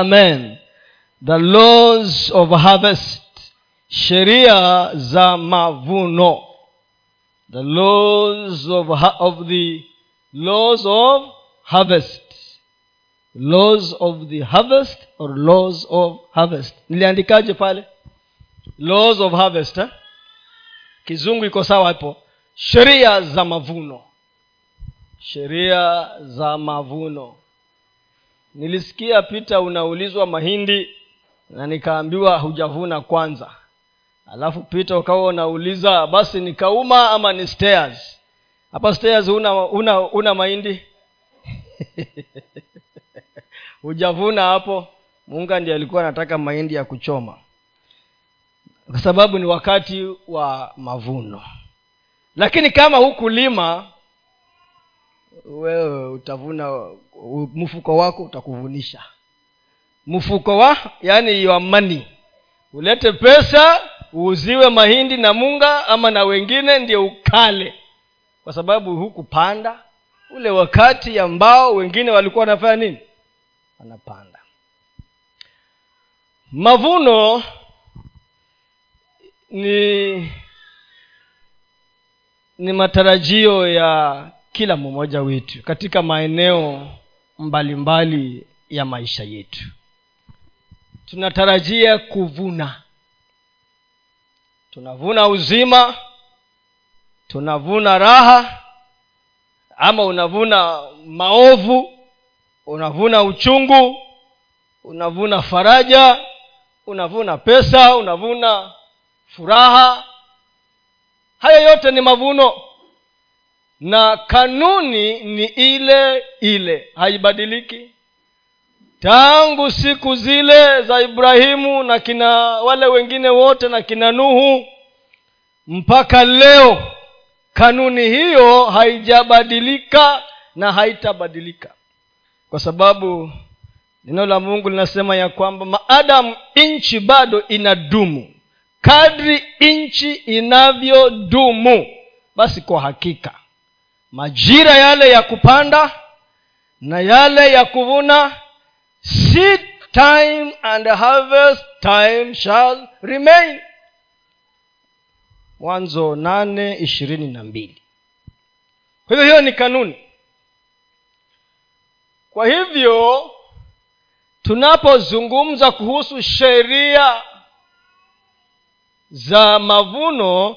amen. The laws of harvest sheria za mavuno. The laws of, of the laws of harvest. Laws of the harvest or laws of harvest? Niliandikaje pale? Laws of harvest eh? kizungu iko sawa hapo. Sheria za mavuno. Sheria za mavuno nilisikia pita unaulizwa mahindi na nikaambiwa hujavuna kwanza. Alafu pita ukawa unauliza basi nikauma ama ni stairs? Hapa stairs una una, una mahindi? Hujavuna hapo? Munga ndiye alikuwa anataka mahindi ya kuchoma. Kwa sababu ni wakati wa mavuno. Lakini kama hukulima wewe utavuna mfuko wako utakuvunisha. Mfuko wa yani your money. Ulete pesa uuziwe mahindi na munga ama na wengine ndio ukale. Kwa sababu hukupanda. Ule wakati ambao wengine walikuwa wanafanya nini? Wanapanda. Mavuno ni ni matarajio ya kila mmoja wetu katika maeneo mbalimbali mbali ya maisha yetu. Tunatarajia kuvuna. Tunavuna uzima tunavuna raha ama unavuna maovu unavuna uchungu unavuna faraja unavuna pesa unavuna furaha. Haya yote ni mavuno na kanuni ni ile ile. Haibadiliki. Tangu siku zile za ibrahimu na kina wale wengine wote na kina nuhu mpaka leo kanuni hiyo haijabadilika na haitabadilika. Kwa sababu neno la mungu linasema ya kwamba maadamu nchi bado inadumu kadri nchi inavyodumu basi kwa hakika majira yale ya kupanda na yale ya kuvuna seed time and harvest time shall remain. Mwanzo nane ishirini na mbili. Kwa hivyo hiyo ni kanuni. Kwa hivyo tunapozungumza kuhusu sheria za mavuno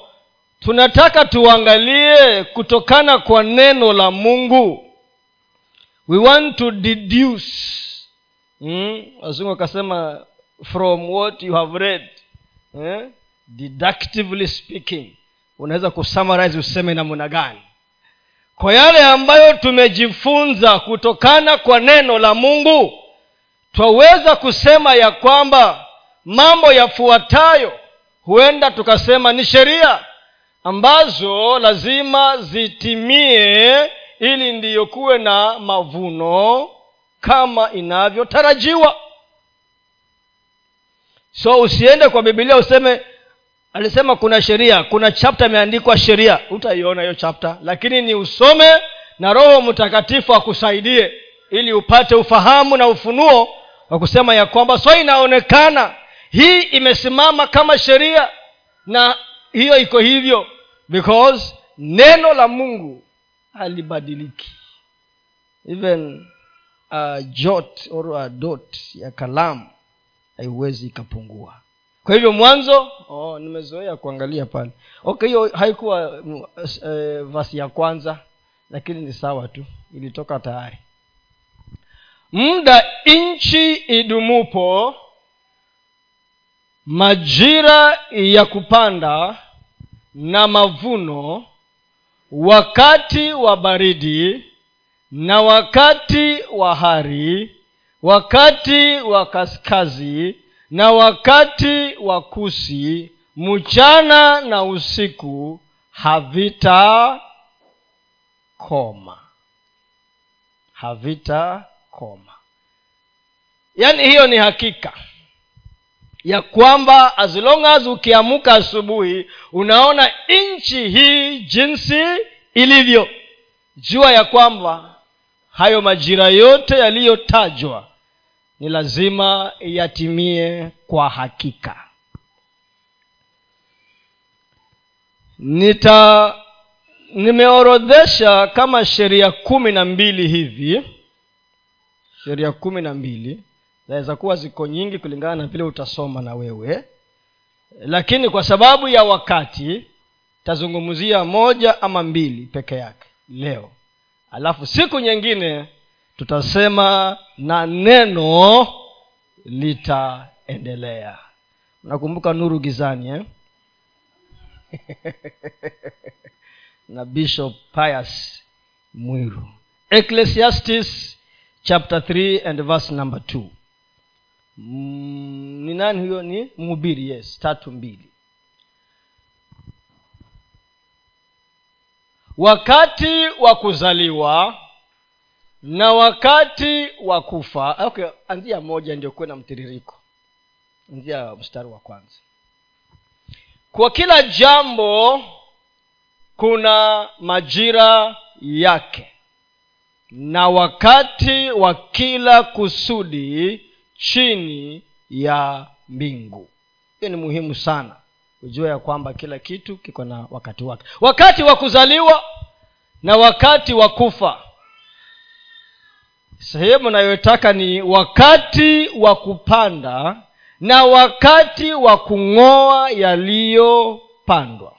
tunataka tuangalie kutokana kwa neno la mungu. We want to deduce. Hmm? wazungu from what you have read. Eh? deductively speaking. Unaweza kusummarize useme namna gani? Kwa yale ambayo tumejifunza kutokana kwa neno la mungu twaweza kusema ya kwamba mambo yafuatayo huenda tukasema ni sheria ambazo lazima zitimie ili ndiyo kuwe na mavuno kama inavyotarajiwa. So usiende kwa bibilia useme alisema kuna sheria kuna chapta imeandikwa sheria. Utaiona hiyo chapta lakini ni usome na roho mtakatifu akusaidie ili upate ufahamu na ufunuo wa kusema ya kwamba so inaonekana. Hii imesimama kama sheria na hiyo iko hivyo because neno la mungu halibadiliki. Even a jot or a dot ya kalamu haiwezi ikapungua. Kwa hivyo mwanzo oh, nimezoea kuangalia pale. Okay hiyo haikuwa uh, vasi ya kwanza lakini ni sawa tu. Ilitoka tayari. Muda nchi idumupo majira ya kupanda na mavuno wakati wa baridi na wakati wa hari wakati wa kaskazi na wakati wa kusi mchana na usiku havitakoma. Havitakoma. Yaani hiyo ni hakika ya kwamba as long as ukiamka asubuhi unaona nchi hii jinsi ilivyo. Jua ya kwamba hayo majira yote yaliyotajwa ni lazima yatimie kwa hakika. Nita nimeorodhesha kama sheria kumi na mbili hivi. Sheria kumi na mbili zaweza kuwa ziko nyingi kulingana na vile utasoma na wewe. Lakini kwa sababu ya wakati tazungumzia moja ama mbili peke yake leo. Alafu siku nyingine tutasema na neno litaendelea. Nakumbuka nuru gizani eh? na bishop pius mwiru. Ecclesiastes chapter 3 and verse number 2 mm, ni nani huyo? Ni mhubiri yes tatu mbili. Wakati wa kuzaliwa na wakati wa kufa. Okay anzia moja ndio kuwe na mtiririko. Anzia mstari wa kwanza. Kwa kila jambo kuna majira yake. Na wakati wa kila kusudi chini ya mbingu. Hiyo ni muhimu sana kujua ya kwamba kila kitu kiko na wakati wake. Wakati wa kuzaliwa na wakati wa kufa. Sehemu nayotaka ni wakati wa kupanda na wakati wa kung'oa yaliyopandwa.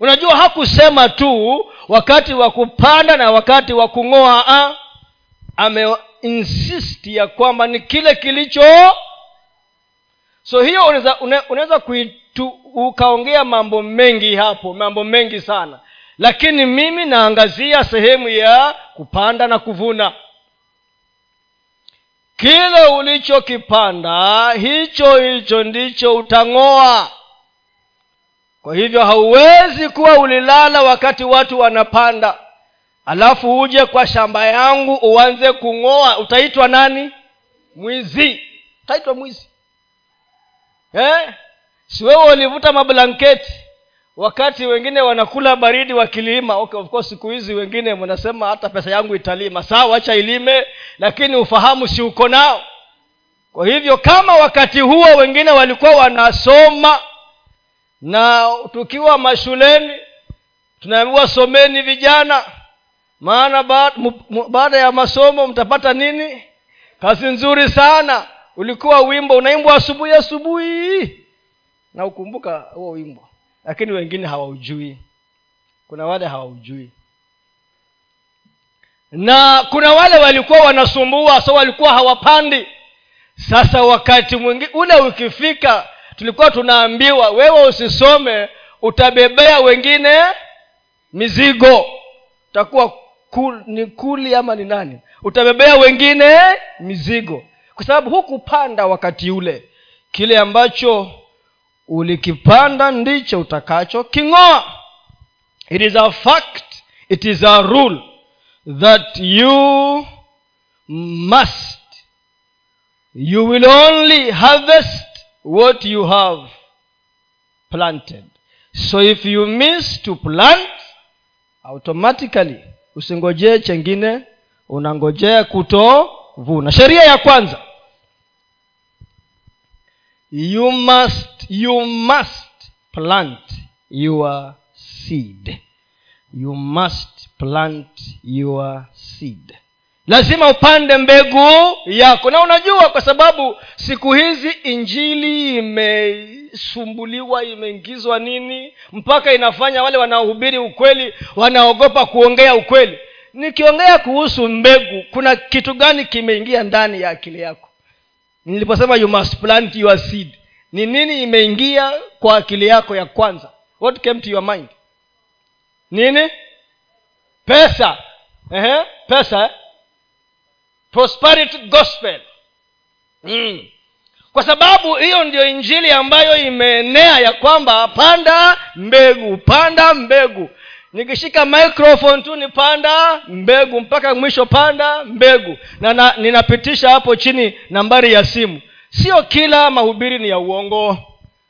Unajua hakusema tu wakati wa kupanda na wakati wa kung'oa ameinsisti ya kwamba ni kile kilicho. So hiyo unaweza unaweza ukaongea mambo mengi hapo mambo mengi sana. Lakini mimi naangazia sehemu ya kupanda na kuvuna. Kile ulichokipanda hicho hicho ndicho utang'oa. Kwa hivyo hauwezi kuwa ulilala wakati watu wanapanda alafu uje kwa shamba yangu uanze kung'oa. Utaitwa nani? Mwizi. Utaitwa mwizi. Eh? si wewe ulivuta mablanketi? Wakati wengine wanakula baridi wakilima. Okay, of course siku hizi wengine wanasema hata pesa yangu italima. Sawa acha ilime lakini ufahamu si uko nao. Kwa hivyo kama wakati huo wengine walikuwa wanasoma na tukiwa mashuleni tunaambiwa someni vijana maana baada ya masomo mtapata nini? Kazi nzuri sana. Ulikuwa wimbo unaimbwa asubuhi asubuhi. Na ukumbuka huo wimbo. Lakini wengine hawaujui. Kuna wale hawaujui. Na kuna wale walikuwa wanasumbua so walikuwa hawapandi. Sasa wakati mwingine ule ukifika tulikuwa tunaambiwa wewe usisome utabebea wengine mizigo. Utakuwa kul, ni kuli ama ni nani? Utabebea wengine mizigo. Kwa sababu hukupanda wakati ule. Kile ambacho ulikipanda ndicho utakacho king'oa. It is a fact it is a rule that you must you will only harvest what you have planted. So if you miss to plant automatically usingojee chengine unangojea kutovuna. Sheria ya kwanza. You must you must plant your seed. You must plant your seed lazima upande mbegu yako. Na unajua kwa sababu siku hizi injili imesumbuliwa imeingizwa nini mpaka inafanya wale wanaohubiri ukweli wanaogopa kuongea ukweli. Nikiongea kuhusu mbegu kuna kitu gani kimeingia ndani ya akili yako? Niliposema you must plant your seed. Ni nini imeingia kwa akili yako ya kwanza? What came to your mind? Nini? Pesa. Ehe, pesa eh? Prosperity gospel. Mm. kwa sababu hiyo ndio injili ambayo imeenea ya kwamba panda mbegu panda mbegu. Nikishika microphone tu ni panda mbegu mpaka mwisho panda mbegu. Na, na ninapitisha hapo chini nambari ya simu. Sio kila mahubiri ni ya uongo.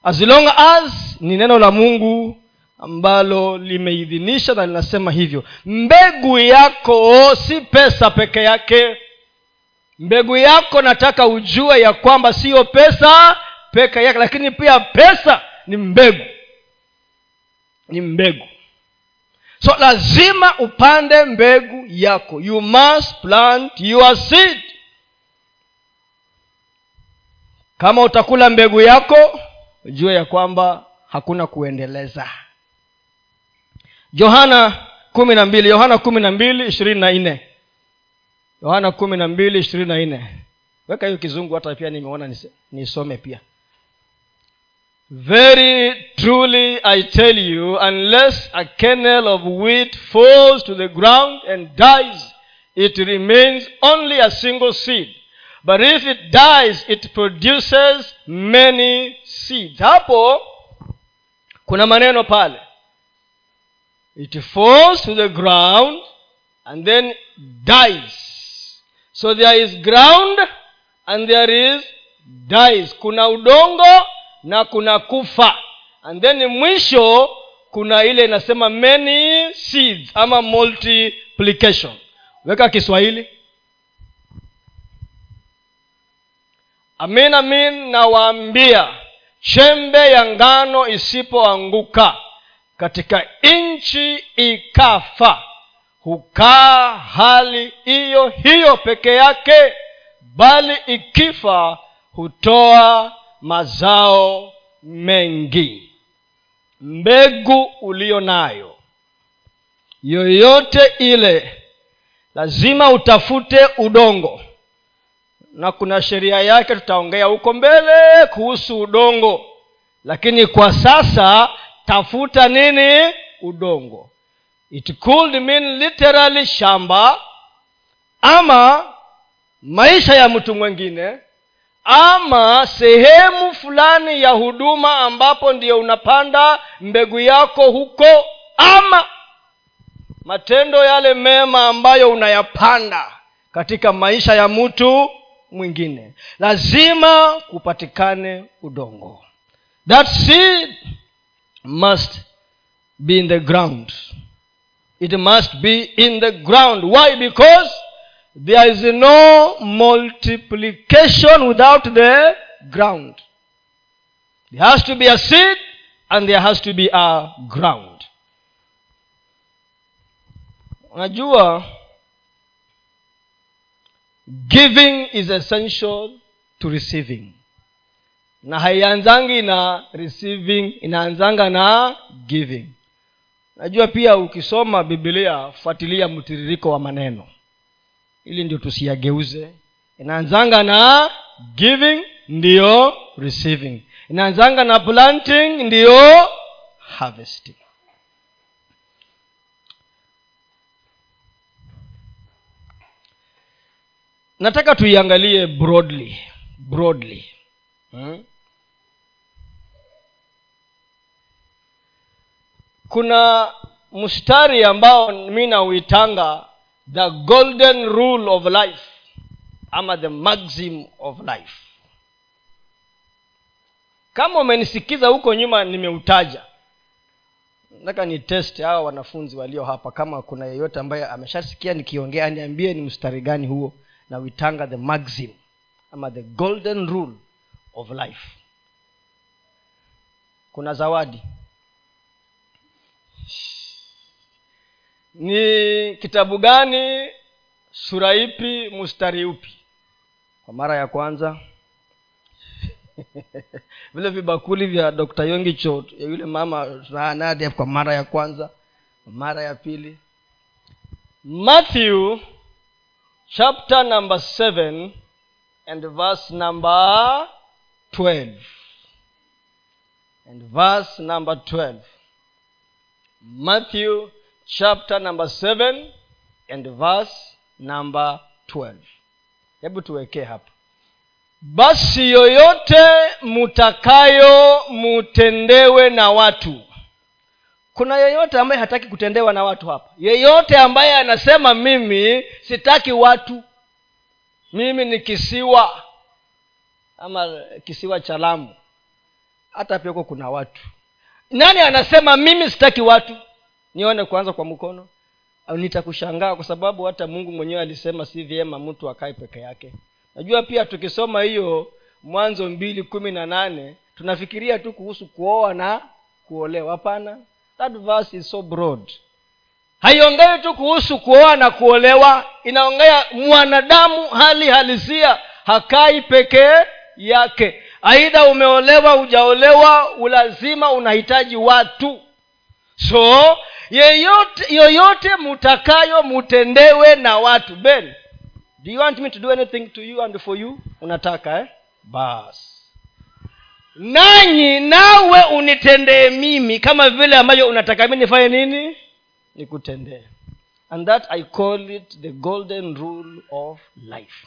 As long as ni neno la mungu ambalo limeidhinisha na linasema hivyo. Mbegu yako si pesa peke yake mbegu yako nataka ujue ya kwamba siyo pesa peka yake lakini pia pesa ni mbegu. Ni mbegu. So lazima upande mbegu yako. You must plant your seed. Kama utakula mbegu yako jue ya kwamba hakuna kuendeleza. Yohana kumi na mbili yohana kumi na mbili ishirini na nne yohana kumi na mbili ishirini na nne. Weka hiyo kizungu hata pia nimeona nisome pia. Very truly i tell you unless a kernel of wheat falls to the ground and dies it remains only a single seed. But if it dies it produces many seeds. Hapo kuna maneno pale. It falls to the ground and then dies so there is ground and there is dies. Kuna udongo na kuna kufa. And then mwisho kuna ile inasema many seeds ama multiplication. Weka kiswahili. Amin amin nawaambia chembe ya ngano isipoanguka katika nchi ikafa hukaa hali hiyo hiyo peke yake bali ikifa hutoa mazao mengi. Mbegu uliyo nayo yoyote ile lazima utafute udongo. Na kuna sheria yake tutaongea huko mbele kuhusu udongo. Lakini kwa sasa tafuta nini? Udongo it could mean literally shamba ama maisha ya mtu mwingine ama sehemu fulani ya huduma ambapo ndio unapanda mbegu yako huko ama matendo yale mema ambayo unayapanda katika maisha ya mtu mwingine. Lazima kupatikane udongo. That seed must be in the ground it must be in the ground. Why? Because there is no multiplication without the ground. There has to be a seed and there has to be a ground. Unajua giving is essential to receiving. Na haianzangi na receiving inaanzanga na giving najua pia ukisoma bibilia fuatilia mtiririko wa maneno. Ili ndio tusiyageuze. Inaanzanga na giving ndiyo receiving. Inaanzanga na planting ndiyo harvesting. Nataka tuiangalie broadly. Broadly. Hmm? Kuna mstari ambao mi nauitanga the golden rule of life ama the maxim of life. Kama umenisikiza huko nyuma nimeutaja. Nataka ni test hawa wanafunzi walio hapa kama kuna yeyote ambaye ameshasikia nikiongea niambie ni mstari gani huo na witanga the maxim ama the golden rule of life. Kuna zawadi ni kitabu gani sura ipi mustari upi? Kwa mara ya kwanza. Vile vibakuli vya dr yongicho yule mama nadia kwa mara ya kwanza mara ya pili. Matthew chapter number 7 and verse number 12 and verse number 12 matthew chapter number 7 and verse number 12 hebu tuwekee hapa. Basi yoyote mutakayo mutendewe na watu. Kuna yeyote ambaye hataki kutendewa na watu hapa? Yeyote ambaye anasema mimi sitaki watu. Mimi ni kisiwa ama kisiwa cha lamu. Hata pia huko kuna watu nani anasema mimi sitaki watu nione kwanza kwa mkono. Nitakushangaa kwa sababu hata mungu mwenyewe alisema si vyema mtu akae peke yake. Najua pia tukisoma hiyo mwanzo mbili kumi na nane tunafikiria tu kuhusu kuoa na kuolewa. Hapana. That verse is so broad. Haiongei tu kuhusu kuoa na kuolewa. Inaongea mwanadamu hali halisia hakai pekee yake aidha umeolewa ujaolewa ulazima unahitaji watu. So yeyote yoyote mutakayo mutendewe na watu. Ben do you want me to do anything to you and for you? Unataka eh? bas. Nanyi nawe unitendee mimi kama vile ambavyo unataka mi nifanye nini? Nikutendee. And that i call it the golden rule of life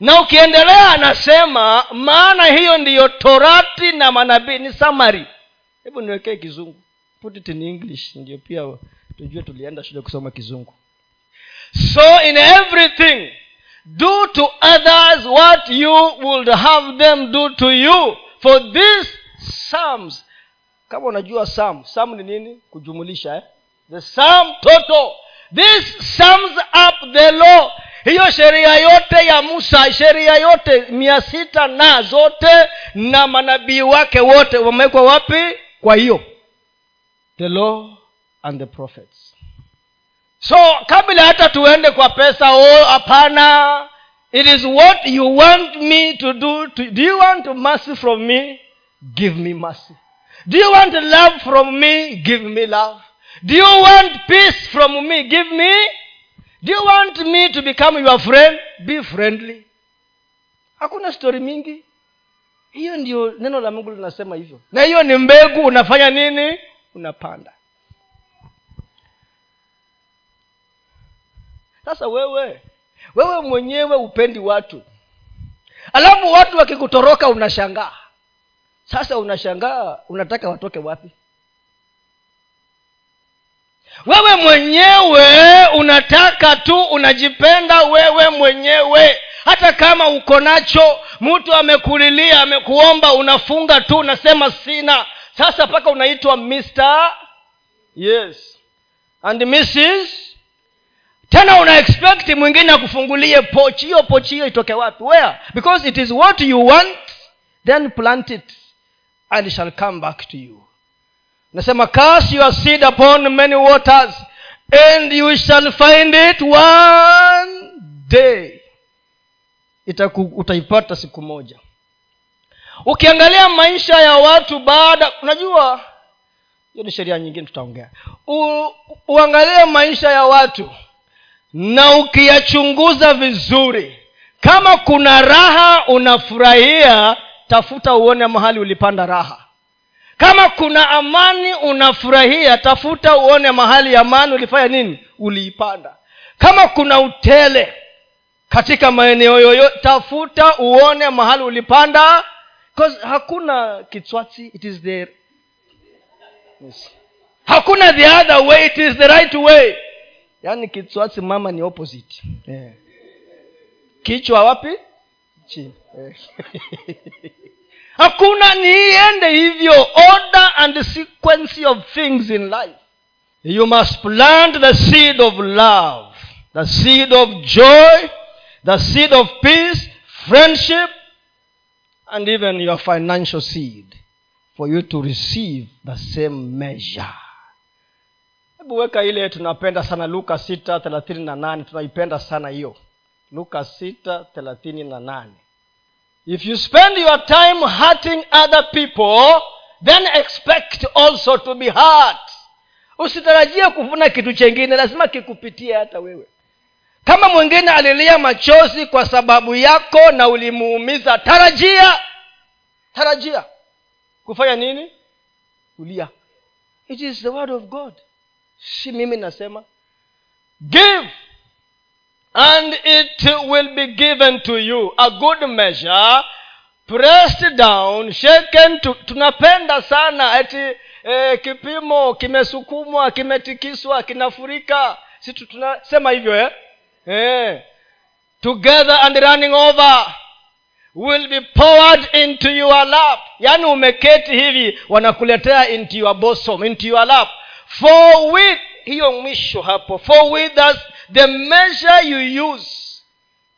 na ukiendelea anasema maana hiyo ndiyo torati na manabii. Ni samari hebu niwekee kizungu. Put it in english ndio pia tujue tulienda shule kusoma kizungu. So in everything do to others what you would have them do to you. For this psalms kama unajua sam sam ni nini? Kujumulisha eh? the sam total. This sums up the law hiyo sheria yote ya musa sheria yote mia sita na zote na manabii wake wote wamewekwa wapi? Kwa hiyo. The law and the prophets. So kabla hata tuende kwa pesa oh hapana. It is what you want me to do to, do you want mercy from me? Give me mercy. Do you want love from me? Give me love. Do you want peace from me? Give me do you want me to become your friend? Be friendly. Hakuna stori mingi. Hiyo ndio neno la mungu linasema hivyo. Na hiyo ni mbegu unafanya nini? Unapanda. Sasa wewe wewe mwenyewe upendi watu. Alafu watu wakikutoroka unashangaa. Sasa unashangaa unataka watoke wapi wewe mwenyewe unataka tu unajipenda wewe mwenyewe. Hata kama uko nacho mtu amekulilia amekuomba unafunga tu unasema sina. Sasa mpaka unaitwa mr yes. And mrs tena una expect mwingine akufungulie pochi hiyo pochi hiyo itoke wapi? Where? Because it is what you want then plant it and shall come back to you nasema cast your seed upon many waters and you shall find it one day. Itaku, utaipata siku moja. Ukiangalia maisha ya watu baada unajua hiyo ni sheria nyingine tutaongea. Uangalie maisha ya watu na ukiyachunguza vizuri kama kuna raha unafurahia tafuta uone mahali ulipanda raha kama kuna amani unafurahia tafuta uone mahali amani ulifanya nini? Uliipanda. Kama kuna utele katika maeneo yoyo tafuta uone mahali ulipanda hakuna kitswatsi it is there. Yes. hakuna the other way it is the right way. Yaani kitswatsi mama ni opposite. Yeah. kichwa wapi? Chini. Yeah. hakuna niiende hivyo. Order and sequence of things in life. You must plant the seed of love the seed of joy the seed of peace friendship and even your financial seed for you to receive the same measure. Hebu weka ile tunapenda sana luka sita thelathini na nane. Tunaipenda sana hiyo. Luka sita thelathini na nane if you spend your time hurting other people then expect also to be hurt. Usitarajie kuvuna kitu chengine lazima kikupitie hata wewe. Kama mwingine alilia machozi kwa sababu yako na ulimuumiza tarajia. Tarajia. Kufanya nini? Kulia. It is the word of god. Si mimi nasema. Give and it will be given to you. A good measure. Pressed down. Shaken to, tunapenda sana ati eh, kipimo kimesukumwa kimetikiswa kinafurika. Si tunasema hivyo eh? Eh. together and running over will be poured into your lap. Yaani umeketi hivi wanakuletea into your bosom into your lap. For with hiyo mwisho hapo. For with us the measure you use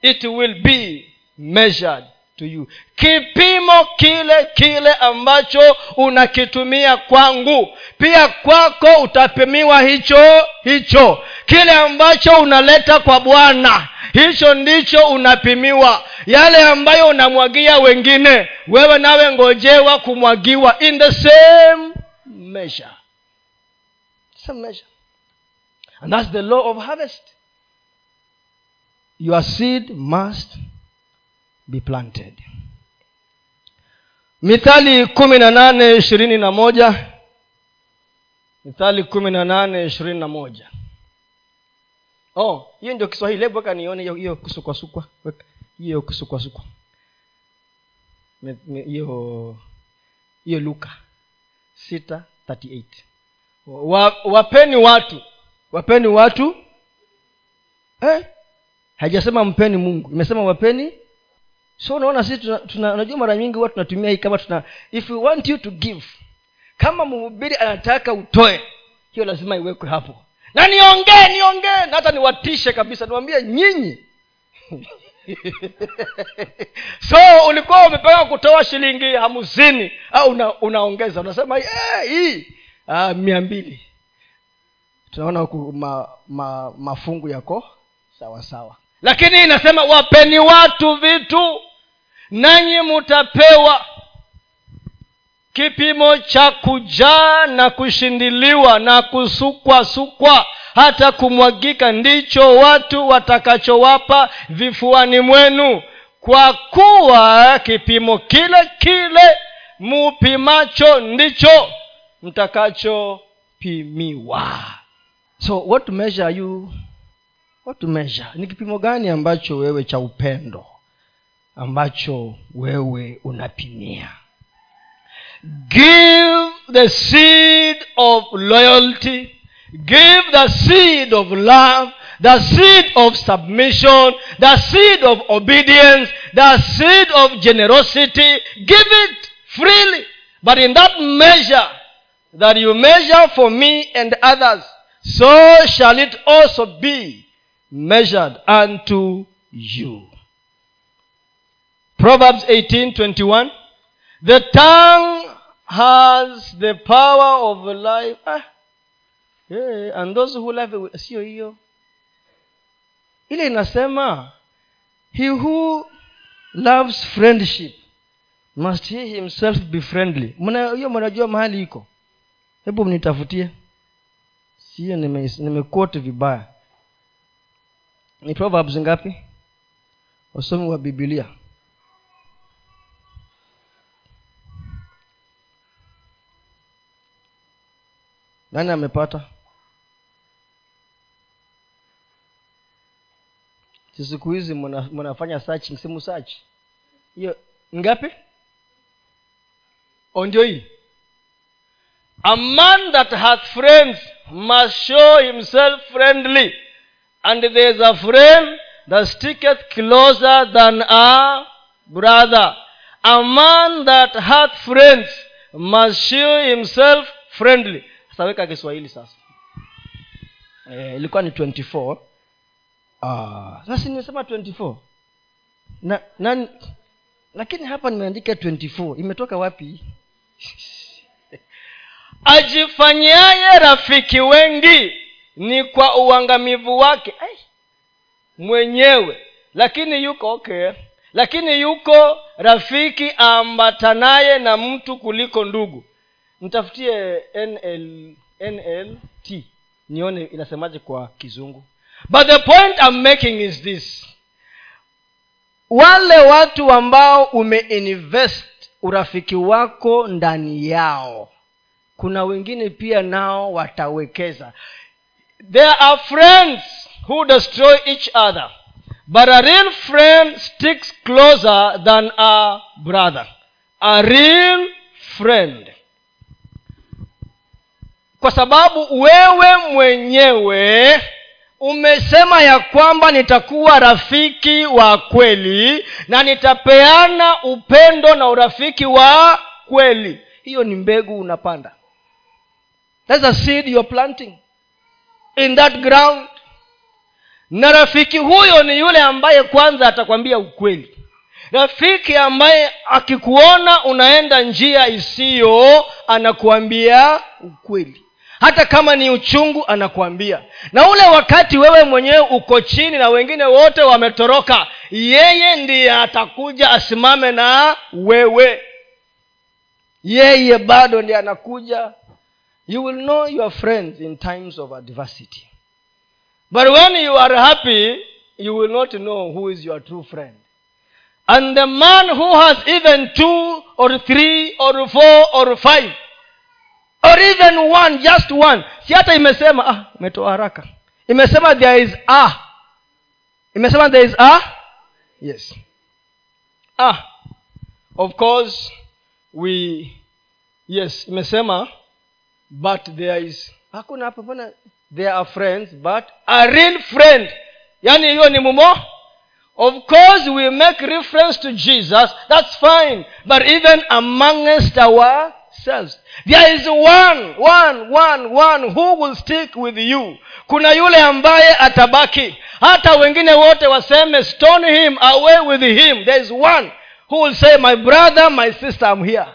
it will be measured to you. Kipimo kile kile ambacho unakitumia kwangu pia kwako utapimiwa hicho hicho. Kile ambacho unaleta kwa bwana hicho ndicho unapimiwa. Yale ambayo unamwagia wengine wewe nawe ngojewa kumwagiwa in the same measure. Same measure. And that's the law of harvest your seed must be planted. Mithali kumi na nane ishirini na moja. Mithali kumi na nane ishirini na moja. Oh hiyo ndio kiswahili. Hebu weka nione hiyo kusukwasukwa. Hiyo kusukwasukwa. Hiyo hiyo luka sita Wa, wapeni watu. Wapeni watu. Eh? Haijasema mpeni mungu. Imesema wapeni. So unaona sisi tuna, unajua mara nyingi huwa tunatumia hii kama tuna if we want you to give kama mhubiri anataka utoe hiyo lazima iwekwe hapo. Na niongee niongee na hata niwatishe kabisa niwambie nyinyi. So ulikuwa umepanga kutoa shilingi hamsini au una, unaongeza unasema hii ah, mia mbili. Tunaona huku ma, ma, mafungu yako sawa sawa lakini inasema wapeni watu vitu nanyi mutapewa kipimo cha kujaa na kushindiliwa na kusukwa sukwa. Hata kumwagika ndicho watu watakachowapa vifuani mwenu. Kwa kuwa kipimo kile kile mupimacho ndicho mtakachopimiwa so what measure you what measure? Ni kipimo gani ambacho wewe cha upendo ambacho wewe unapimia give the seed of loyalty. Give the seed of love. The seed of submission. The seed of obedience. The seed of generosity. Give it freely. But in that measure that you measure for me and others so shall it also be measured unto you. Proverbs 18:21 the tongue has the power of life. Ah. yeah, and those who love it sio hiyo. Ile inasema he who loves friendship must he himself be friendly. Hiyo mnajua mahali iko. Hebu mnitafutie. Siyo nimekote nime vibaya ni proverbs ngapi? Wasomi wa bibilia nani amepata? Si siku hizi mnafanya searching simu search. Hiyo ngapi? Ondio hii. A man that hath friends must show himself friendly and there is a friend that sticketh closer than a brother. A man that hath friends must show himself friendly. Saweka kiswahili sasa. Eh, ilikuwa ni 24 ah, sasa nimesema 24 na, na lakini hapa nimeandika 24 imetoka wapi? Ajifanyaye rafiki wengi ni kwa uangamivu wake. Ay, mwenyewe. Lakini yuko okay. Lakini yuko rafiki aambatanaye na mtu kuliko ndugu. Mtafutie NL, nlt nione inasemaje kwa kizungu. But the point I'm making is this. Wale watu ambao umeinvest urafiki wako ndani yao kuna wengine pia nao watawekeza there are friends who destroy each other. But a real friend sticks closer than a brother. A real friend. Kwa sababu wewe mwenyewe umesema ya kwamba nitakuwa rafiki wa kweli na nitapeana upendo na urafiki wa kweli. Hiyo ni mbegu unapanda. That's a seed you're planting in that ground. Na rafiki huyo ni yule ambaye kwanza atakwambia ukweli. Rafiki ambaye akikuona unaenda njia isiyo anakuambia ukweli. Hata kama ni uchungu anakuambia. Na ule wakati wewe mwenyewe uko chini na wengine wote wametoroka yeye ndiye atakuja asimame na wewe. Yeye bado ndiye anakuja you will know your friends in times of adversity. But when you are happy you will not know who is your true friend. And the man who has even two or three or four or five or even one just one si hata imesema ah umetoa haraka. Imesema there is a. Imesema there is a? Yes. Ah of course we yes imesema but there is hakuna hapo mbona there are friends but a real friend. Yani hiyo ni mumo? Of course we make reference to jesus that's fine. But even amongst ourselves there is one one one one who will stick with you. Kuna yule ambaye atabaki. Hata wengine wote waseme stone him away with him. There is one who will say my brother my sister i'm here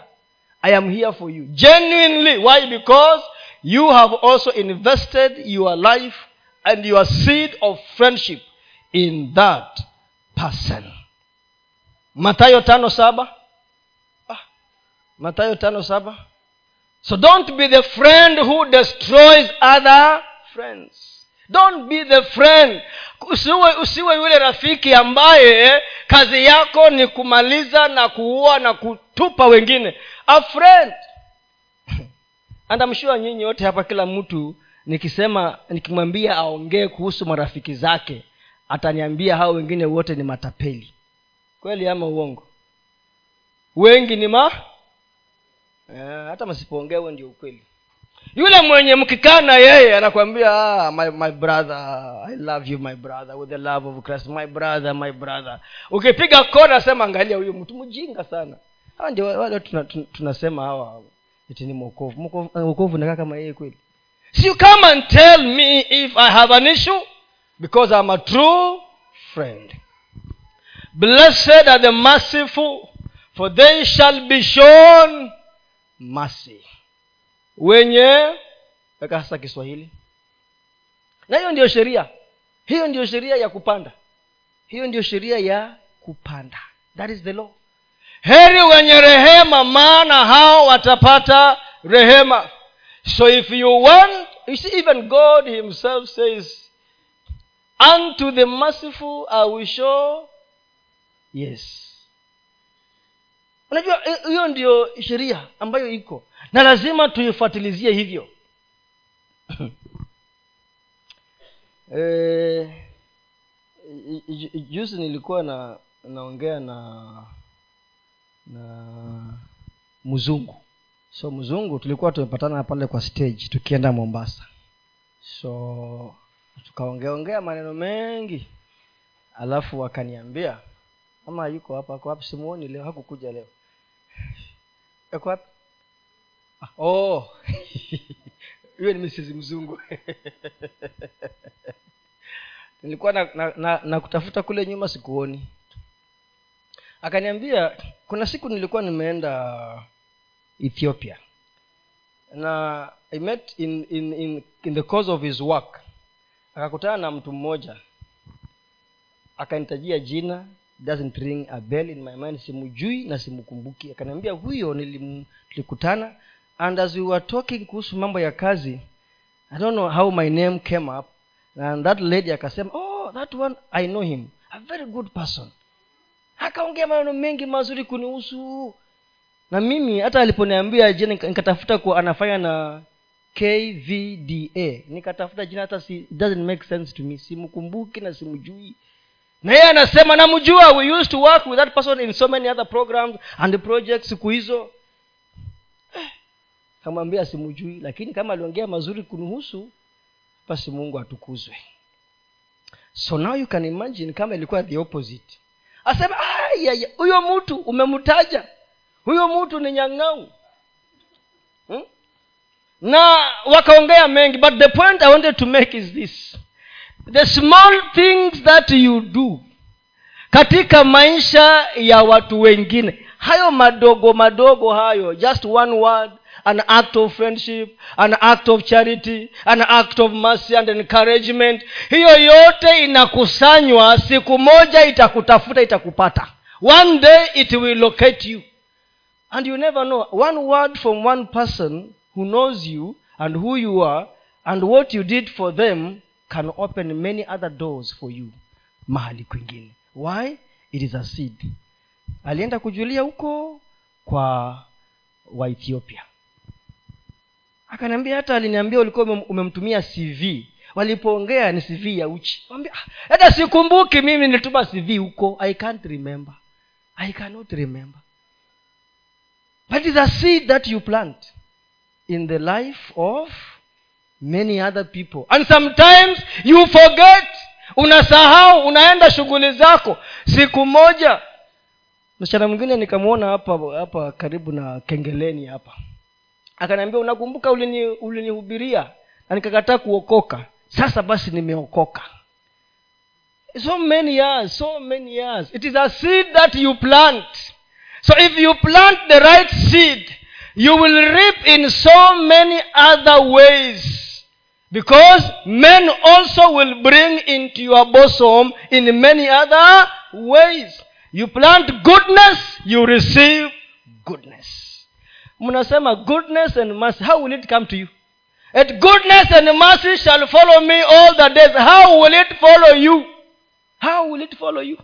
i am here for you. Genuinely. Why? Because you have also invested your life and your seed of friendship in that person. Matayo tano saba. Ah, matayo tano saba. So don't be the friend who destroys other friends. Don't be the friend usiwe usiwe yule rafiki ambaye kazi yako ni kumaliza na kuua na kutupa wengine. A friend. And nyinyi wote hapa kila mtu nikisema nikimwambia aongee kuhusu marafiki zake ataniambia hao wengine wote ni matapeli. Kweli ama uongo? Wengi ni ma eh, hata msipoongea huo ndio ukweli yule mwenye mkikaa na yeye anakuambia ah, my, my brother i love you my brother with the love of christ my brother my brother. Ukipiga kona sema angalia huyu mtu mjinga sana. Hawa ndio wale tunasema tuna, tuna hawa iti ni mwokovu. Mwokovu nakaa kama yeye kweli? So you come and tell me if i have an issue because i'm a true friend. Blessed are the merciful for they shall be shown mercy wenye weka sasa kiswahili. Na hiyo ndiyo sheria. Hiyo ndiyo sheria ya kupanda. Hiyo ndiyo sheria ya kupanda. That is the law. Heri wenye rehema maana hao watapata rehema. So if you want you see even god himself says unto the merciful i will show yes. Unajua hiyo ndiyo sheria ambayo iko na lazima tuifuatilizie hivyo. E, juzi nilikuwa na naongea na na mzungu so mzungu tulikuwa tumepatana pale kwa stage tukienda mombasa. So tukaongeaongea maneno mengi. Alafu wakaniambia ama yuko hapa ako wapi? Simuoni leo hakukuja leo. Ako wapi oh. Hiyo ni mrs mzungu. Nilikuwa na, na, na, na kutafuta kule nyuma sikuoni. Akaniambia kuna siku nilikuwa nimeenda ethiopia. Na i met in, in, in, in the course of his work. Akakutana na mtu mmoja. Akanitajia jina doesn't ring a bell in my mind simujui na simkumbuki. Akaniambia huyo nilikutana and as we were talking kuhusu mambo ya kazi i don't know how my name came up. And that lady akasema oh that one i know him. A very good person. Akaongea maneno mengi mazuri kunihusu. Na mimi hata aliponiambia jina nikatafuta kuwa anafanya na kvda nikatafuta jina hata si, doesn't make sense to me. Simkumbuki na simjui. Na yeye anasema namjua we used to work with that person in so many other programs and projects siku hizo kamwambia simujui lakini kama aliongea mazuri kunuhusu basi mungu atukuzwe. So now you can imagine kama ilikuwa the opposite. Asema huyo mtu umemtaja. Huyo mtu ni nyang'au. Hmm? na wakaongea mengi but the point i wanted to make is this. The small things that you do katika maisha ya watu wengine hayo madogo madogo hayo just one word an act of friendship an act of charity an act of mercy and encouragement. Hiyo yote inakusanywa siku moja itakutafuta itakupata. One day it will locate you. And you never know. One word from one person who knows you and who you are and what you did for them can open many other doors for you mahali kwingine. Why? It is a seed. Alienda kujulia huko kwa waethiopia akaniambia hata aliniambia ulikuwa umemtumia cv walipoongea ni cv ya uchi. Hata sikumbuki mimi nilituma cv huko. I can't remember. I cannot remember. But it's a seed that you plant in the life of many other people. And sometimes you forget unasahau unaenda shughuli zako. Siku moja msichana mwingine nikamwona hapa hapa karibu na kengeleni hapa akaniambia unakumbuka ulinihubiria ulini na nikakataa kuokoka. Sasa basi nimeokoka. So many years so many years. It is a seed that you plant. So if you plant the right seed you will reap in so many other ways. Because men also will bring into your bosom in many other ways. You plant goodness you receive goodness mnasema goodness and mercy how will it come to you? At goodness and mercy shall follow me all the days. How will it follow you? How will it follow you?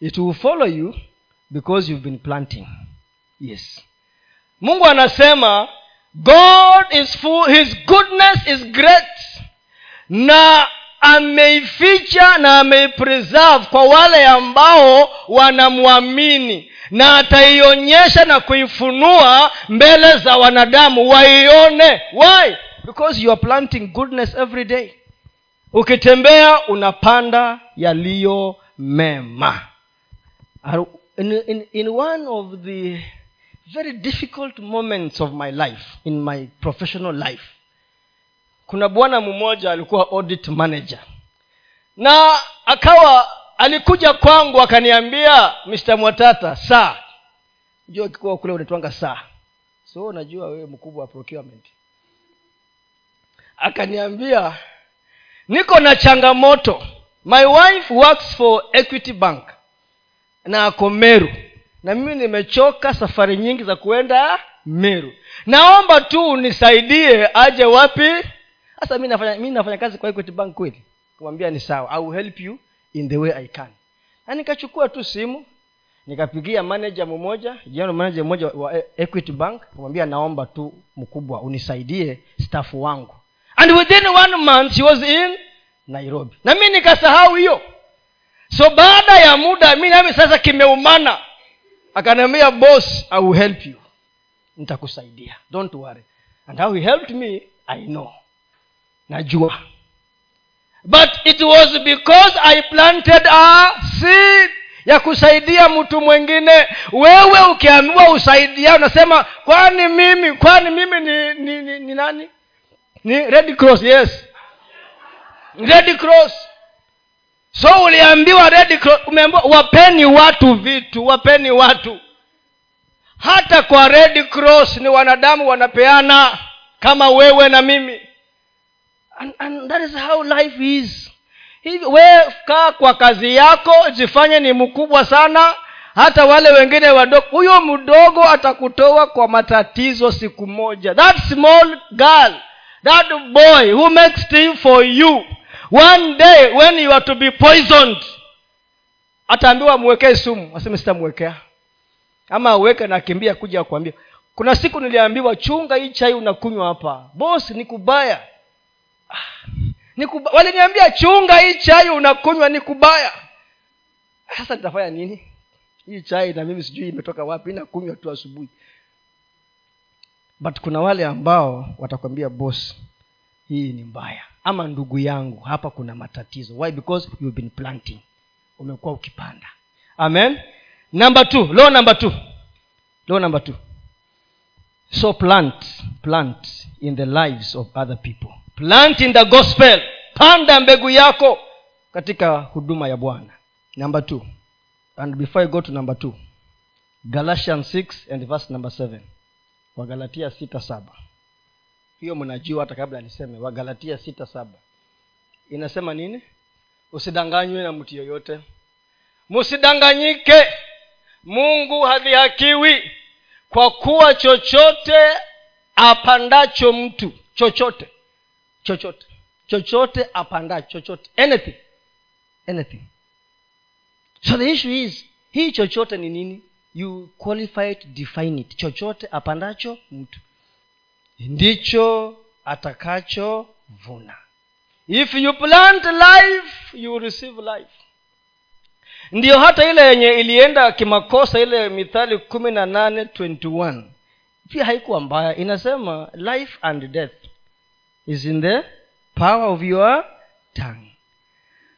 It will follow you because you've been planting. Yes. Mungu anasema god is full his goodness is great. Na ameificha na ameipreserve kwa wale ambao wanamwamini. Na ataionyesha na kuifunua mbele za wanadamu. Waione. Why? Because you are planting goodness every day. Ukitembea unapanda yaliyo mema. In, in, in one of the very difficult moments of my life in my professional life kuna bwana mmoja alikuwa audit manager. Na akawa alikuja kwangu akaniambia mr mwatata saa. Jua kikuwa kule unatwanga saa. So najua wewe mkubwa wa procurement. Akaniambia niko na changamoto. My wife works for equity bank na ako meru. Na mimi nimechoka safari nyingi za kuenda meru. Naomba tu unisaidie aje wapi sasa mi nafanya mi nafanya kazi kwa equity bank kweli? Kumwambia ni sawa. I will help you in the way i can. Na nikachukua tu simu nikapigia manager mmoja general manager mmoja wa equity bank kumwambia naomba tu mkubwa unisaidie staff wangu. And within one month he was in nairobi. Na mi nikasahau hiyo. So baada ya muda mi nami sasa kimeumana. Akaniambia boss i will help you. Nitakusaidia. Don't worry. And how he helped me i know najua. But it was because i planted a seed ya kusaidia mtu mwingine. Wewe ukiambiwa usaidia unasema kwani mimi kwani mimi ni ni, ni, ni nani? Ni red cross yes. Red cross. So uliambiwa red cross umeambiwa wapeni watu vitu wapeni watu. Hata kwa red cross ni wanadamu wanapeana kama wewe na mimi and, and that is how life is. We kaa kwa kazi yako jifanye ni mkubwa sana hata wale wengine wadogo. Huyo mdogo atakutoa kwa matatizo siku moja. That small girl that boy who makes tea for you one day when you are to be poisoned ataambiwa mwekee sumu. Aseme sitamwekea. Ama aweke na akimbia kuja kuambia kuna siku niliambiwa chunga hii chai unakunywa hapa. Bos ni kubaya ni waliniambia chunga hii chai unakunywa ni kubaya. Sasa nitafanya nini? Hii chai na mimi sijui imetoka wapi nakunywa tu asubuhi. But kuna wale ambao watakwambia bos hii ni mbaya. Ama ndugu yangu hapa kuna matatizo. Why? Because you've been planting. Umekuwa ukipanda. Amen? Number two law number law number two. So plant plant in the lives of other people plant in the gospel. Panda mbegu yako katika huduma ya bwana. Number two. And before i go to number two galatians 6 and verse number 7 wagalatia sita saba. Hiyo mnajua hata kabla niseme wagalatia sita saba. Inasema nini? Usidanganywe na mtu yoyote. Msidanganyike mungu hadhihakiwi kwa kuwa chochote apandacho mtu chochote chochote. Chochote apandacho chochote. Anything. Anything. So the issue is hii chochote ni nini? You qualify to define it. Chochote apandacho mtu. Ndicho atakachovuna if you plant life you receive life. Ndiyo hata ile yenye ilienda kimakosa ile mithali kumi na nane pia haikuwa mbaya. Inasema life and death is in the power of your tongue.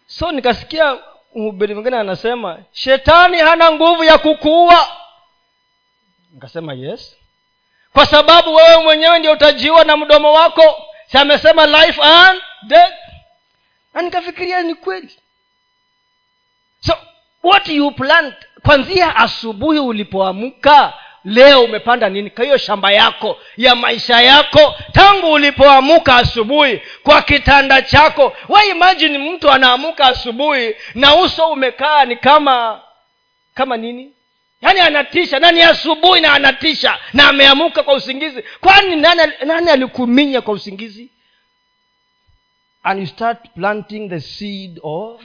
So nikasikia mhubiri mwingine anasema shetani hana nguvu ya kukuua nikasema yes. Kwa sababu wewe mwenyewe ndio utajiwa na mdomo wako. Si amesema life and death? Na nikafikiria ni kweli. So what you plant kwanzia asubuhi ulipoamka leo umepanda nini? Kwa hiyo shamba yako ya maisha yako tangu ulipoamuka asubuhi kwa kitanda chako. Wa imagine mtu anaamuka asubuhi na uso umekaa ni kama kama nini? Yaani anatisha na ni asubuhi na anatisha na ameamuka kwa usingizi. Kwani nani, nani alikuminya kwa usingizi? And you start planting the seed of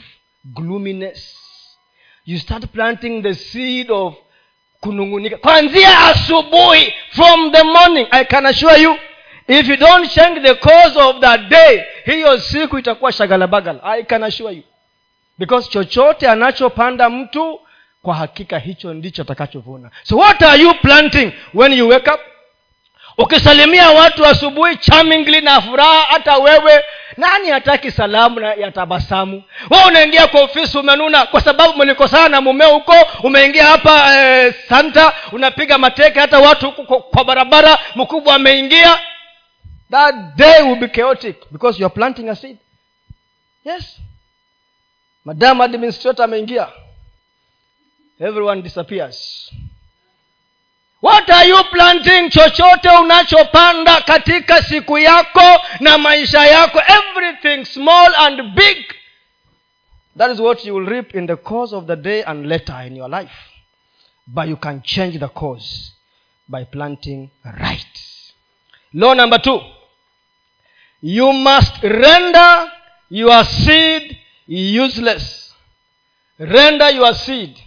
gloominess. You start planting the seed of kunungunika. Kwanzia asubuhi from the morning i can assure you if you don't change the cause of that day hiyo siku itakuwa shagalabagala. I can assure you. Because chochote anachopanda mtu kwa hakika hicho ndicho atakachovuna. So what are you planting when you wake up ukisalimia watu asubuhi charmingly na furaha hata wewe nani hataki salamu na ya tabasamu? We unaingia kwa ofisi umenuna kwa sababu mlikosana na mumeo huko umeingia hapa e, santa unapiga mateke hata watu kwa, kwa barabara mkubwa ameingia. That day will be chaotic because you are planting a seed. Yes. Madam administrator ameingia. Everyone disappears what are you planting? Chochote unachopanda katika siku yako na maisha yako. Everything small and big. That is what you will reap in the course of the day and later in your life. But you can change the course by planting right law number two. You must render your seed useless. Render your seed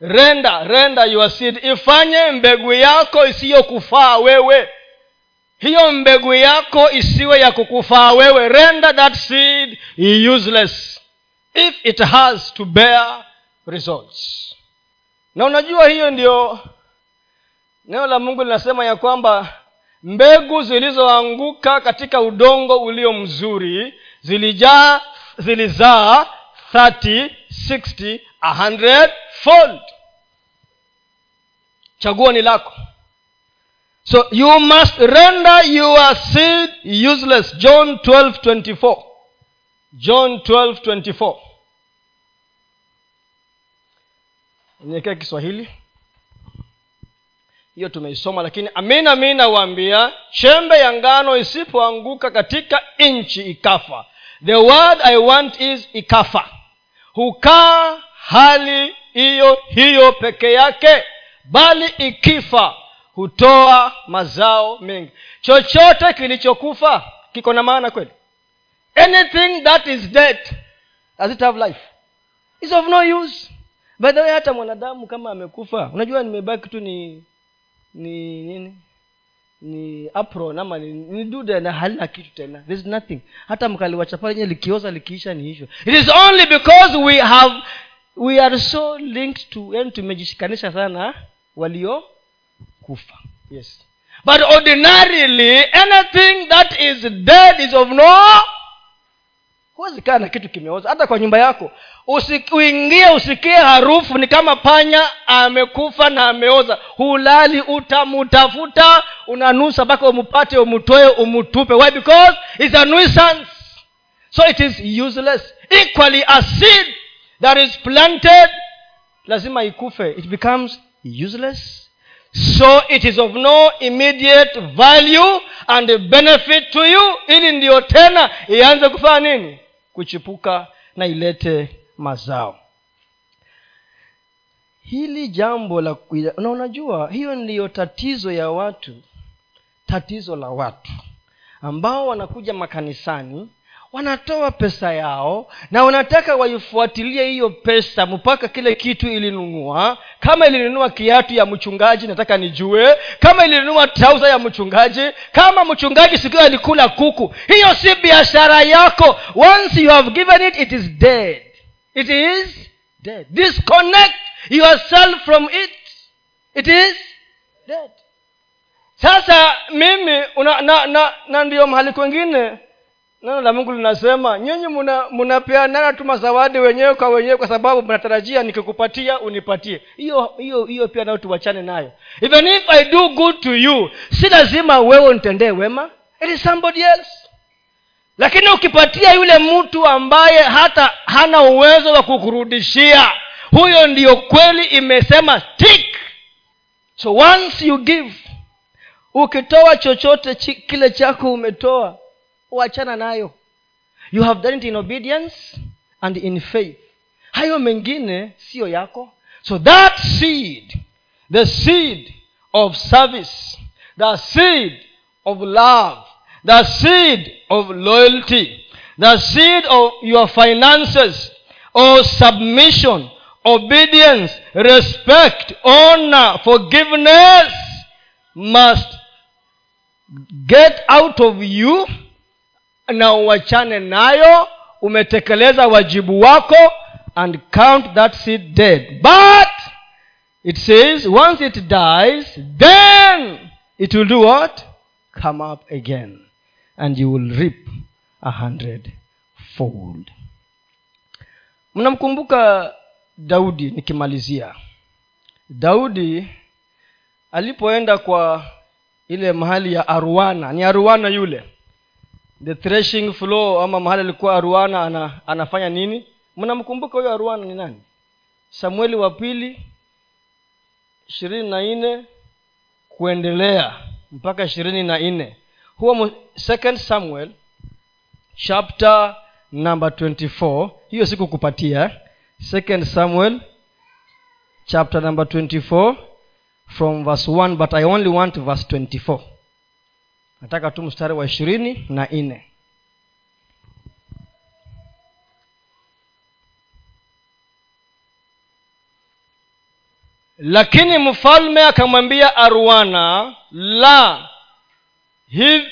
renda renda your seed. Ifanye mbegu yako isiyokufaa wewe. Hiyo mbegu yako isiwe ya kukufaa wewe. Render that seed. Useless. If it has to bear results. Na unajua hiyo ndio neno la mungu linasema ya kwamba mbegu zilizoanguka katika udongo ulio mzuri zilijaa zilizaa 30 60 100 fold. Chaguo ni lako. So you must render your seed useless. John 12 24 john 12 24 niwekea kiswahili. Hiyo tumeisoma lakini amina mi nawaambia chembe ya ngano isipoanguka katika nchi ikafa. The word i want is ikafa hukaa hali hiyo hiyo peke yake bali ikifa hutoa mazao mengi. Chochote kilichokufa kiko na maana kweli? Anything that is dead does it have life? Is of no use. By the way hata mwanadamu kama amekufa unajua nimebaki tu ni ni nini ni apron ama ni, ni dude na halina kitu tena. There is nothing. Hata mkaliwachapa lenye likioza likiisha ni hivyo. It is only because we have we are so linked to yani tumejishikanisha sana walio kufa. Yes. But ordinarily anything that is dead is of no huwezi kaa na kitu kimeoza. Hata kwa nyumba yako. Uingie usikie harufu ni kama panya amekufa na ameoza. Hulali utamutafuta unanusa mpaka umupate umtoe umutupe. Why? Because it's a nuisance. So it is useless. Equally a seed that is planted lazima ikufe. It becomes useless. So it is of no immediate value and benefit to you. Ili ndiyo tena ianze kufanya nini kuchipuka na ilete mazao. Hili jambo la na unajua hiyo ndiyo tatizo ya watu tatizo la watu ambao wanakuja makanisani wanatoa pesa yao na wanataka waifuatilie hiyo pesa mpaka kile kitu ilinunua. Kama ilinunua kiatu ya mchungaji nataka nijue. Kama ilinunua trauza ya mchungaji kama mchungaji sikio alikula kuku hiyo si biashara yako. Once you have given it it is dead. It is dead. Disconnect yourself from it. It is dead. Sasa mimi una, na, na, na ndiyo mahali kwengine neno la mungu linasema nyinyi mnapeanana tu mazawadi wenyewe kwa wenyewe kwa sababu mnatarajia nikikupatia unipatie. Hiyo hiyo hiyo pia nayo tuwachane nayo. Even if i do good to you si lazima wewe unitendee wema. It is somebody else. Lakini ukipatia yule mtu ambaye hata hana uwezo wa kukurudishia huyo ndiyo kweli imesema stick so once you give ukitoa chochote kile chako umetoa uachana nayo. You have done it in obedience and in faith. Hayo mengine siyo yako. So that seed the seed of service the seed of love the seed of loyalty the seed of your finances or submission obedience respect honor forgiveness must get out of you na uachane nayo umetekeleza wajibu wako and count that seed dead. But it says once it dies then it will do what? Come up again and you will reap a hundred fold mnamkumbuka daudi nikimalizia. Daudi alipoenda kwa ile mahali ya aruana ni aruana yule the threshing floor ama mahali alikuwa aruana ana, anafanya nini? Mnamkumbuka huyo aruana ni nani? Samueli wa pili ishirini na nne kuendelea mpaka ishirini na nne. Huwa second samuel chapter number 24 hiyo sikukupatia. Second samuel chapter number 24 from verse 1 but i only want verse 24 nataka tu mstari wa ishirini na nne. Lakini mfalme akamwambia aruana la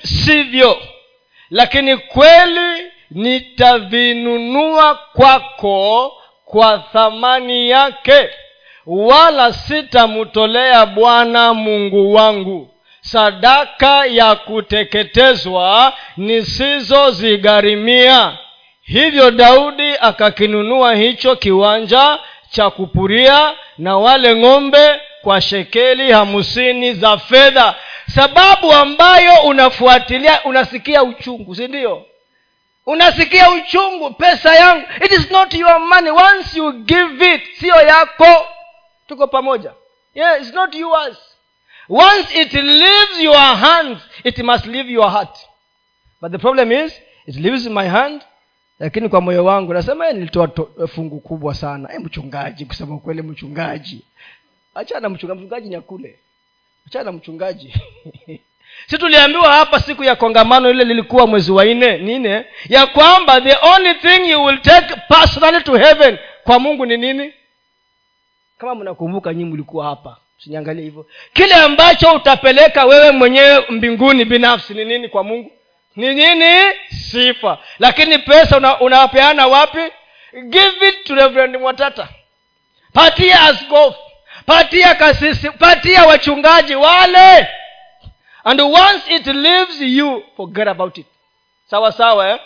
sivyo. Lakini kweli nitavinunua kwako kwa thamani yake wala sitamtolea bwana mungu wangu sadaka ya kuteketezwa nisizozigharimia hivyo daudi akakinunua hicho kiwanja cha kupuria na wale ng'ombe kwa shekeli hamsini za fedha. Sababu ambayo unafuatilia unasikia uchungu si ndio? Unasikia uchungu pesa yangu. It is not your money. Once you give it siyo yako. Tuko pamoja. Yeah, it's not yours once it leaves your hands it must leave your heart. But the problem is it leaves my hand lakini kwa moyo wangu nasema nilitoa fungu kubwa sana. E mchungaji kusema ukweli mchungaji. Achana mchungaji mchungaji nyakule. Achana mchungaji. Si tuliambiwa hapa siku ya kongamano ile lilikuwa mwezi wa nne nine ya kwamba the only thing you will take personally to heaven kwa mungu ni nini? Kama mnakumbuka nyii mlikuwa hapa usiniangalie hivyo. Kile ambacho utapeleka wewe mwenyewe mbinguni binafsi ni nini kwa mungu? Ni nini? Sifa. Lakini pesa una, unapeana wapi? Give it to reverend mwatata. Patia askofu. Patia kasisi. Patia wachungaji wale. And once it leaves you forget about it. Sawa sawa eh?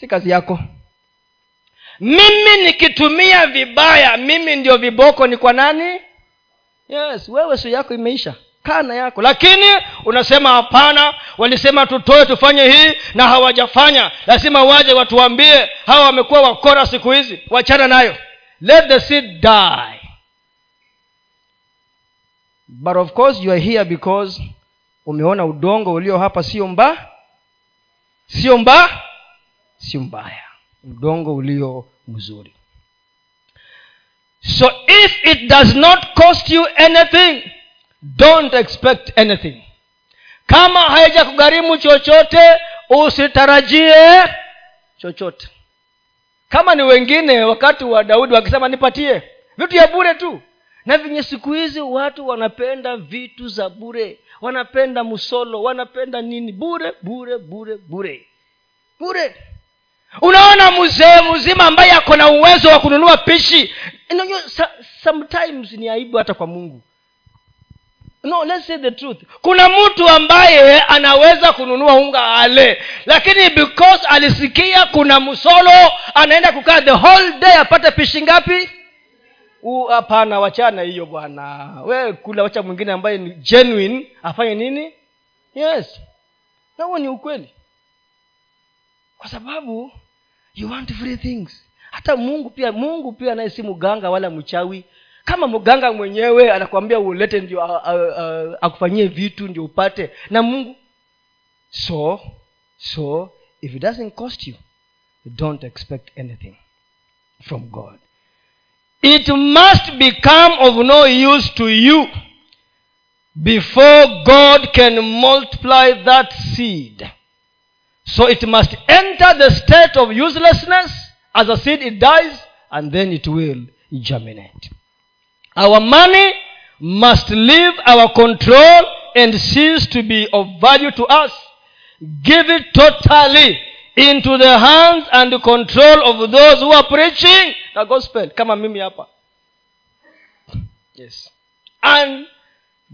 si kazi yako. Mimi nikitumia vibaya mimi ndio viboko ni kwa nani yes wewe su yako imeisha. Kana yako. Lakini unasema hapana walisema tutoe tufanye hii na hawajafanya. Lazima waje watuambie hawa wamekuwa wakora siku hizi. Wachana nayo. Let the seed die. But of course you are here because umeona udongo ulio hapa sio mba sio mba sio mbaya. Udongo ulio mzuri so if it does not cost you anything don't expect anything. Kama haija kugharimu chochote usitarajie chochote. Kama ni wengine wakati wa daudi wakisema nipatie vitu ya bure tu. Na venye siku hizi watu wanapenda vitu za bure. Wanapenda msolo wanapenda nini? Bure bure bure bure. Bure unaona mzee mzima ambaye ako na uwezo wa kununua pishi? Sometimes ni aibu hata kwa mungu. No let's say the truth. Kuna mtu ambaye anaweza kununua unga ale lakini because alisikia kuna msolo anaenda kukaa the whole day apate pishi ngapi? Hapana wachana hiyo bwana. We kula wacha mwingine ambaye ni genuine afanye nini? Yes. Na huo ni ukweli kwa sababu you want free things. Hata mungu pia mungu pia naye si mganga wala mchawi. Kama mganga mwenyewe anakwambia ulete ndio akufanyie vitu ndio upate. Na mungu so so if it doesn't cost you don't expect anything from god. It must become of no use to you before god can multiply that seed so it must enter the state of uselessness as a seed it dies and then it will germinate. Our money must leave our control and cease to be of value to us. Give it totally into the hands and control of those who are preaching the gospel. Come kama mimi hapa. Yes. And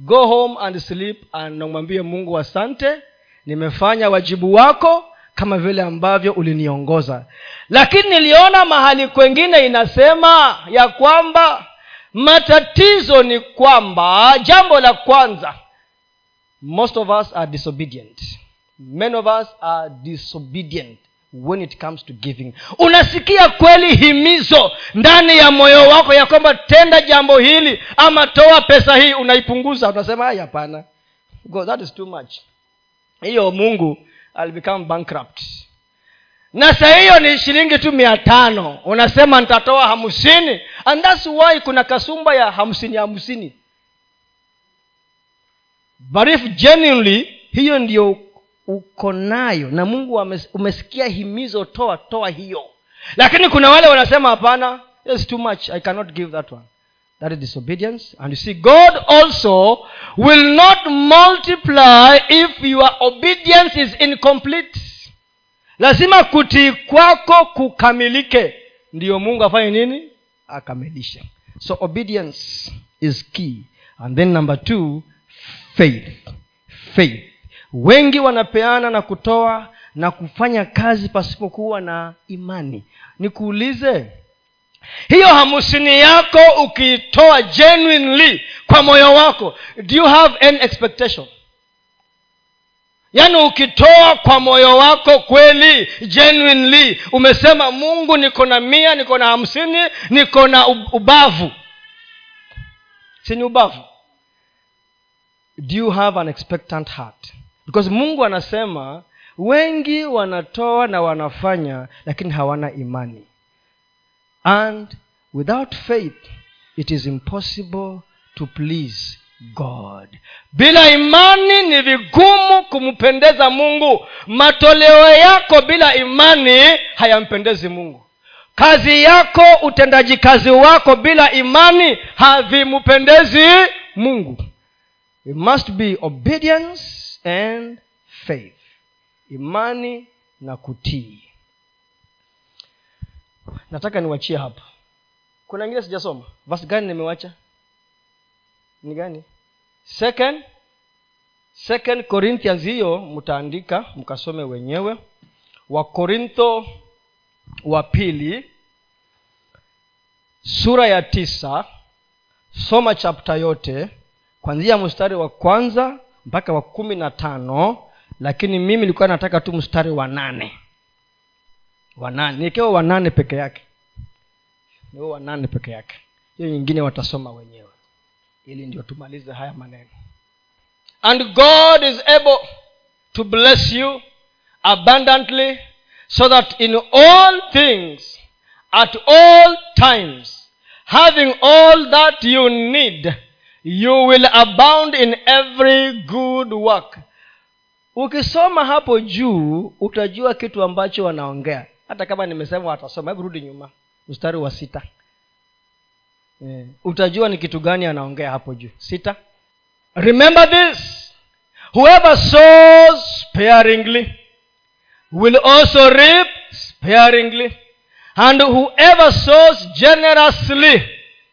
go home and sleep and namwambie mungu asante nimefanya wajibu wako kama vile ambavyo uliniongoza. Lakini niliona mahali kwengine inasema ya kwamba matatizo ni kwamba jambo la kwanza most of us are disobedient. Many of us are disobedient when it comes to giving. Unasikia kweli himizo ndani ya moyo wako ya kwamba tenda jambo hili ama toa pesa hii unaipunguza? Unasema hapana. That is too much hiyo mungu I'll become bankrupt. Na saa hiyo ni shilingi tu mia tano. Unasema nitatoa hamsini and thats why kuna kasumba ya hamsini hamsini. But if genuinely hiyo ndio uko nayo na mungu umesikia himizo toa toa hiyo. Lakini kuna wale wanasema hapana too much i cannot give that one that is disobedience. And you see god also will not multiply if your obedience is incomplete. Lazima kutii kwako kukamilike. Ndiyo mungu afanye nini? Akamilishe. So obedience is key. And then number two faith. Faith. Wengi wanapeana na kutoa na kufanya kazi pasipokuwa na imani. Nikuulize hiyo hamsini yako ukiitoa genuinely kwa moyo wako. Do you have any expectation? Yaani ukitoa kwa moyo wako kweli genuinely umesema mungu niko na mia niko na hamsini niko na ubavu. Sini ubavu? Do you have an expectant heart? Because mungu anasema wengi wanatoa na wanafanya lakini hawana imani and without faith it is impossible to please god. Bila imani ni vigumu kumpendeza mungu. Matoleo yako bila imani hayampendezi mungu. Kazi yako utendaji kazi wako bila imani havimpendezi mungu. It must be obedience and faith. Imani na kutii nataka niwachie hapa. Kuna ingine sijasoma. Vasi gani nimewacha? Ni gani? Second second corinthians hiyo mtaandika mkasome wenyewe. Wakorintho wa pili sura ya tisa. Soma chapta yote kwanzia mstari wa kwanza mpaka wa kumi na tano lakini mimi nilikuwa nataka tu mstari wa nane wa nane nikiwa wanane peke yake. Niwo wanane peke yake. Hiyo nyingine watasoma wenyewe. Ili ndio tumalize haya maneno. And god is able to bless you abundantly so that in all things at all times having all that you need you will abound in every good work. Ukisoma hapo juu utajua kitu ambacho wanaongea hata kama nimesema watasoma hebu rudi nyuma. Mstari wa sita. Yeah. utajua ni kitu gani anaongea hapo juu. Sita. Remember this. Whoever sows sparingly will also reap sparingly. And whoever sows generously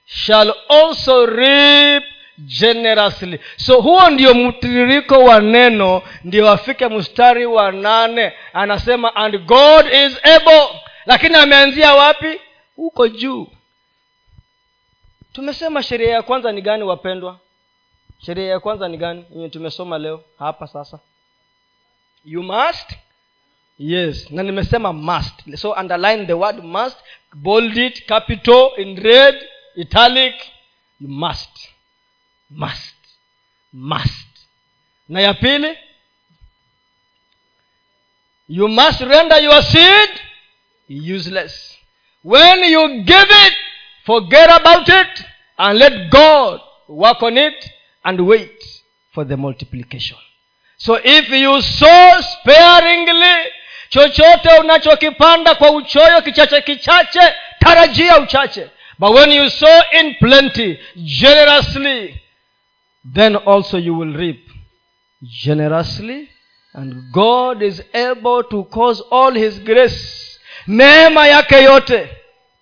shall also reap generously. So huo ndio mtiririko wa neno ndio afike mstari wa nane anasema and god is able. Lakini ameanzia wapi? Huko juu. Tumesema sheria ya kwanza ni gani wapendwa? Sheria ya kwanza ni gani? Yenye tumesoma leo hapa sasa. You must? Yes. Na nimesema must. So underline the word must bold it capital in red italic you must must. Must. Na ya pili you must render your seed useless. When you give it forget about it and let god work on it and wait for the multiplication. So if you sow sparingly chochote unachokipanda kwa uchoyo kichache kichache tarajia uchache. But when you sow in plenty generously then also you will reap generously. And god is able to cause all his grace neema yake yote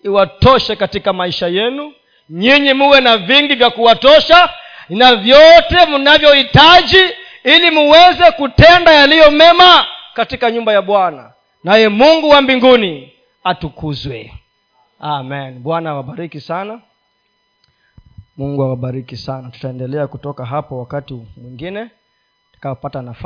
iwatoshe katika maisha yenu. Nyinyi muwe na vingi vya kuwatosha na vyote mnavyohitaji ili muweze kutenda yaliyo mema katika nyumba ya bwana. Naye mungu wa mbinguni atukuzwe. Amen. Bwana awabariki sana mungu awabariki sana. Tutaendelea kutoka hapo wakati mwingine tukapata nafasi